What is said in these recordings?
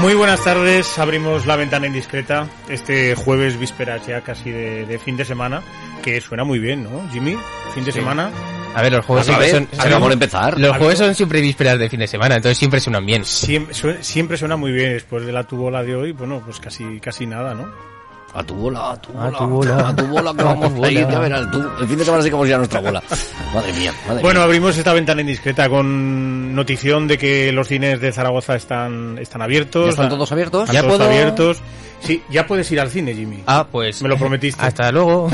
Muy buenas tardes, abrimos la ventana indiscreta este jueves vísperas ya casi de, de fin de semana, que suena muy bien, ¿no, Jimmy? Fin de semana. A ver, los jueves A siempre ver, son, acabamos de empezar. los jueves son siempre vísperas de fin de semana, entonces siempre suenan bien. Siempre, siempre suena muy bien después de la tubola de hoy, bueno, pues casi casi nada, ¿no? A tu bola, a tu bola, A tu bola. a tu bola que A vamos a ir, bola. ya verás tú. El fin de semana sí que vamos a ir a nuestra bola. Madre mía, madre Bueno, mía. abrimos esta ventana indiscreta con notición de que los cines de Zaragoza están, están abiertos. ¿Ya están todos abiertos? Están ¿Ya todos puedo? abiertos. Sí, ya puedes ir al cine, Jimmy. Ah, pues... Me lo prometiste. Hasta luego.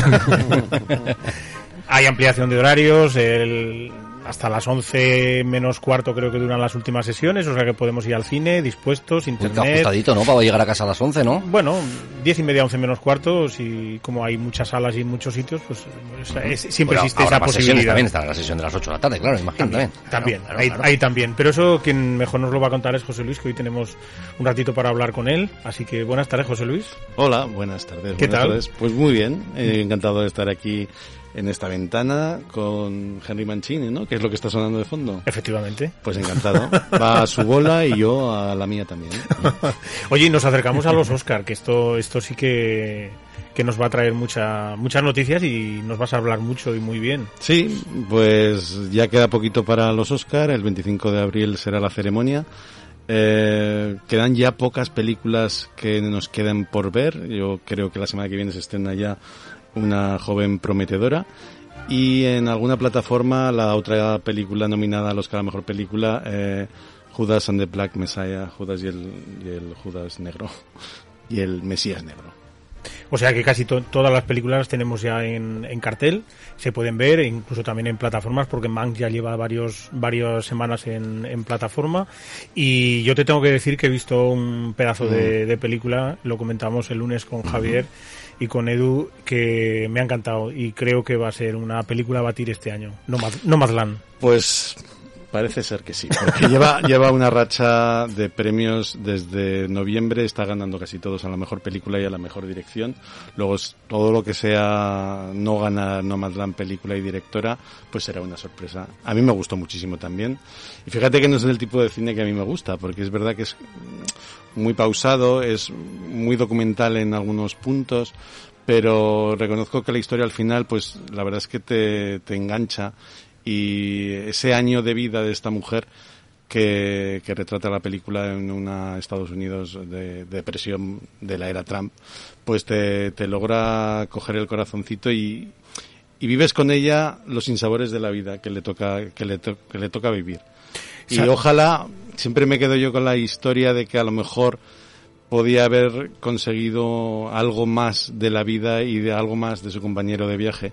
Hay ampliación de horarios, el- hasta las 11 menos cuarto creo que duran las últimas sesiones, o sea que podemos ir al cine, dispuestos, Uy, internet. ajustadito, ¿no? Para llegar a casa a las 11, ¿no? Bueno, 10 y media, 11 menos cuarto, y como hay muchas salas y muchos sitios, pues es- es- siempre Bueno, existe esa más posibilidad. también, estará la sesión de las 8 de la tarde, claro, imagino también. También, Claro, ahí, claro. ahí también. Pero eso quien mejor nos lo va a contar es José Luis, que hoy tenemos un ratito para hablar con él. Así que buenas tardes, José Luis. Hola, buenas tardes. ¿Qué buenas tal? tardes. Pues muy bien, eh, encantado de estar aquí en esta ventana con Henry Mancini, ¿no? Que es lo que está sonando de fondo. Efectivamente. Pues encantado. Va a su bola y yo a la mía también. Oye, y nos acercamos a los Oscar, que esto, esto sí que, que nos va a traer mucha, muchas noticias y nos vas a hablar mucho y muy bien. Sí, pues ya queda poquito para los Oscar. El 25 de abril será la ceremonia. Eh, quedan ya pocas películas que nos queden por ver. Yo creo que la semana que viene se estrena ya una joven prometedora. Y en alguna plataforma la otra película nominada al Oscar a la mejor película, eh, Judas and the Black Messiah, Judas y el, y el Judas negro y el Mesías negro. O sea que casi to- todas las películas las tenemos ya en, en cartel, se pueden ver, e incluso también en plataformas, porque Mank ya lleva varios, varias semanas en, en plataforma. Y yo te tengo que decir que he visto un pedazo de, de película, lo comentamos el lunes con Javier y con Edu, que me ha encantado y creo que va a ser una película a batir este año. No, Mad- no Madland. Pues parece ser que sí, porque lleva, lleva una racha de premios desde noviembre, está ganando casi todos a la mejor película y a la mejor dirección. Luego todo lo que sea no ganar Nomadland película y directora, pues será una sorpresa. A mí me gustó muchísimo también. Y fíjate que no es el tipo de cine que a mí me gusta, porque es verdad que es muy pausado, es muy documental en algunos puntos, pero reconozco que la historia al final, pues la verdad es que te, te engancha y ese año de vida de esta mujer que, que retrata la película en una Estados Unidos de, de depresión de la era Trump, pues te, te logra coger el corazoncito y, y vives con ella los sinsabores de la vida que le toca, que le, to- que le toca vivir. Y ojalá, siempre me quedo yo con la historia de que a lo mejor podía haber conseguido algo más de la vida y de algo más de su compañero de viaje.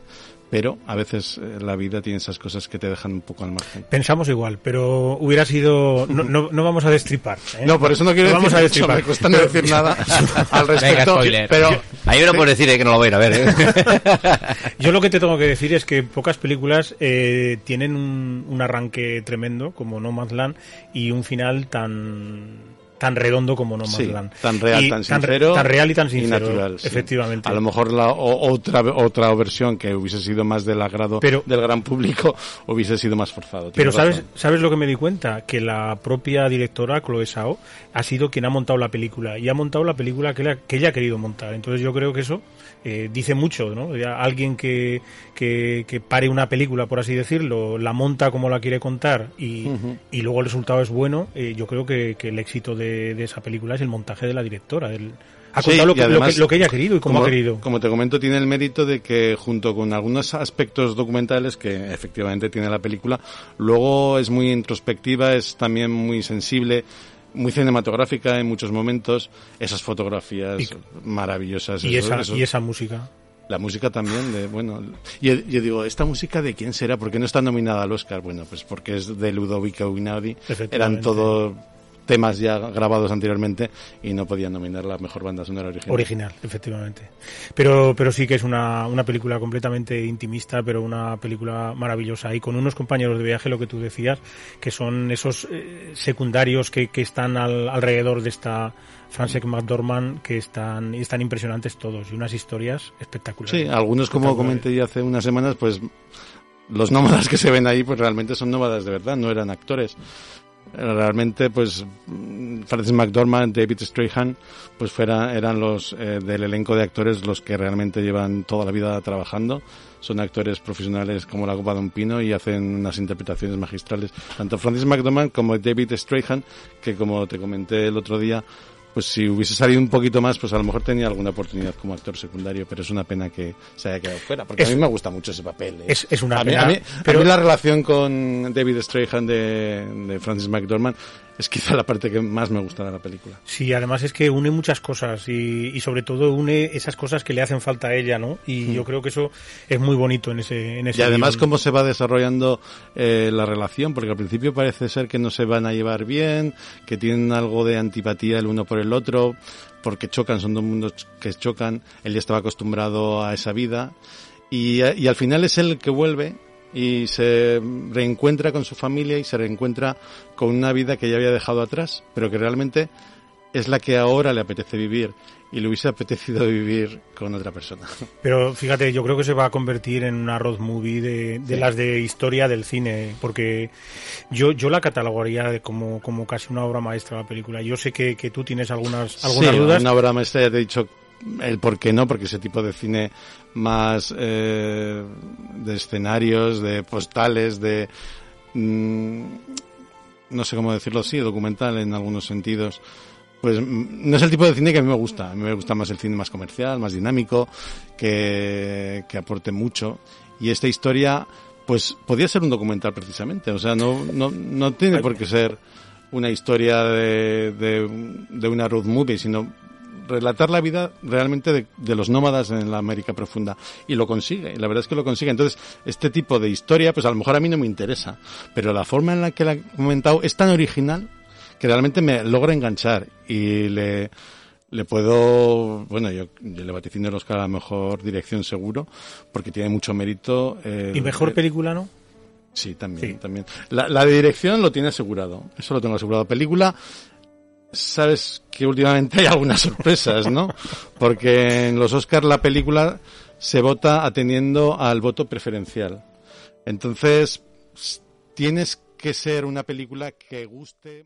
Pero a veces eh, la vida tiene esas cosas que te dejan un poco al margen. Pensamos igual, pero hubiera sido... No, no, no vamos a destripar. ¿eh? No, por eso no quiero No decir vamos a mucho, destripar. me cuesta no decir nada al respecto. spoiler. pero Ahí me lo puedes decir, eh, que no lo voy a ir a ver, ¿eh? Yo lo que te tengo que decir es que pocas películas eh, tienen un, un arranque tremendo como No Man's Land y un final tan tan redondo como No Man's sí, Land. tan real, Y tan sincero tan real y tan sincero, natural, sí. efectivamente. A lo mejor la o- otra otra versión que hubiese sido más del agrado Pero- del gran público hubiese sido más forzado. Pero sabes, sabes lo que me di cuenta que la propia directora Chloe Zhao ha sido quien ha montado la película y ha montado la película que, la- que ella ha querido montar. Entonces yo creo que eso eh, dice mucho, ¿no? Alguien que, que, que pare una película, por así decirlo, la monta como la quiere contar y, y luego el resultado es bueno. eh, yo creo que, que el éxito de, de esa película es el montaje de la directora. el- ha Sí, contado lo que, lo, además, que, lo que ella ha querido y cómo como, ha querido. Como te comento, tiene el mérito de que junto con algunos aspectos documentales que efectivamente tiene la película, luego es muy introspectiva, es también muy sensible, muy cinematográfica en muchos momentos, esas fotografías Y- maravillosas. Y esos- esa, esos- y esa música. La música también, de, bueno, yo, yo digo, ¿esta música de quién será? ¿Por qué no está nominada al Oscar? Bueno, pues porque es de Ludovico Einaudi, eran todo temas ya grabados anteriormente y no podían nominar la mejor banda sonora original. Original, efectivamente. Pero, pero sí que es una, una película completamente intimista, pero una película maravillosa. Y con unos compañeros de viaje, lo que tú decías, que son esos eh, secundarios que, que están al- alrededor de esta Francesc McDormand, que están, y están impresionantes todos, y unas historias espectaculares. Sí, algunos, como comenté hace unas semanas, pues los nómadas que se ven ahí, pues realmente son nómadas de verdad, no eran actores. Realmente pues Francis McDormand, David Strahan, pues fuera, eran los eh, del elenco de actores los que realmente llevan toda la vida trabajando. Son actores profesionales como la copa de un pino y hacen unas interpretaciones magistrales. Tanto Francis McDormand como David Strahan, que como te comenté el otro día, pues si hubiese salido un poquito más, pues a lo mejor tenía alguna oportunidad como actor secundario, pero es una pena que se haya quedado fuera, porque Es- a mí me gusta mucho ese papel. ¿eh? Es, es una a mí, pena, a mí- pero a mí la relación con David Strahan de, de Francis McDormand es quizá la parte que más me gusta de la película. Sí, además es que une muchas cosas y, y sobre todo une esas cosas que le hacen falta a ella, ¿no? Y yo creo que eso es muy bonito en ese, en ese Mm. Y además cómo se va desarrollando eh, la relación, porque al principio parece ser que no se van a llevar bien, que tienen algo de antipatía el uno por el otro, porque chocan, son dos mundos que chocan, él ya estaba acostumbrado a esa vida, y, al final es él el que vuelve y se reencuentra con su familia y se reencuentra con una vida que ya había dejado atrás, pero que realmente es la que ahora le apetece vivir y le hubiese apetecido vivir con otra persona. Pero fíjate, yo creo que se va a convertir en una road movie de, de Sí. las de historia del cine, porque yo, yo la catalogaría de como, como casi una obra maestra la película. Yo sé que, que tú tienes algunas, algunas sí, dudas. Una obra maestra, ya te he dicho el por qué no, porque ese tipo de cine más eh, de escenarios, de postales, de... mm, no sé cómo decirlo así, documental en algunos sentidos. Pues mm, no es el tipo de cine que a mí me gusta. A mí me gusta más el cine más comercial, más dinámico, que, que aporte mucho. Y esta historia, pues podía ser un documental precisamente. O sea, no, no, no tiene por qué ser una historia de, de, de una road movie, sino relatar la vida realmente de, de, los nómadas en la América profunda. Y lo consigue, la verdad es que lo consigue. Entonces, este tipo de historia, pues a lo mejor a mí no me interesa, pero la forma en la que la he comentado es tan original que realmente me logra enganchar y le, le puedo, bueno, yo, yo le vaticino el Oscar a la mejor dirección seguro, porque tiene mucho mérito. Eh, ¿Y mejor película, no? Sí, también, sí. también. La, la, de dirección lo tiene asegurado, eso lo tengo asegurado. Película, sabes que últimamente hay algunas sorpresas, ¿no? Porque en los Oscars la película se vota atendiendo al voto preferencial. Entonces, tienes que ser una película que guste.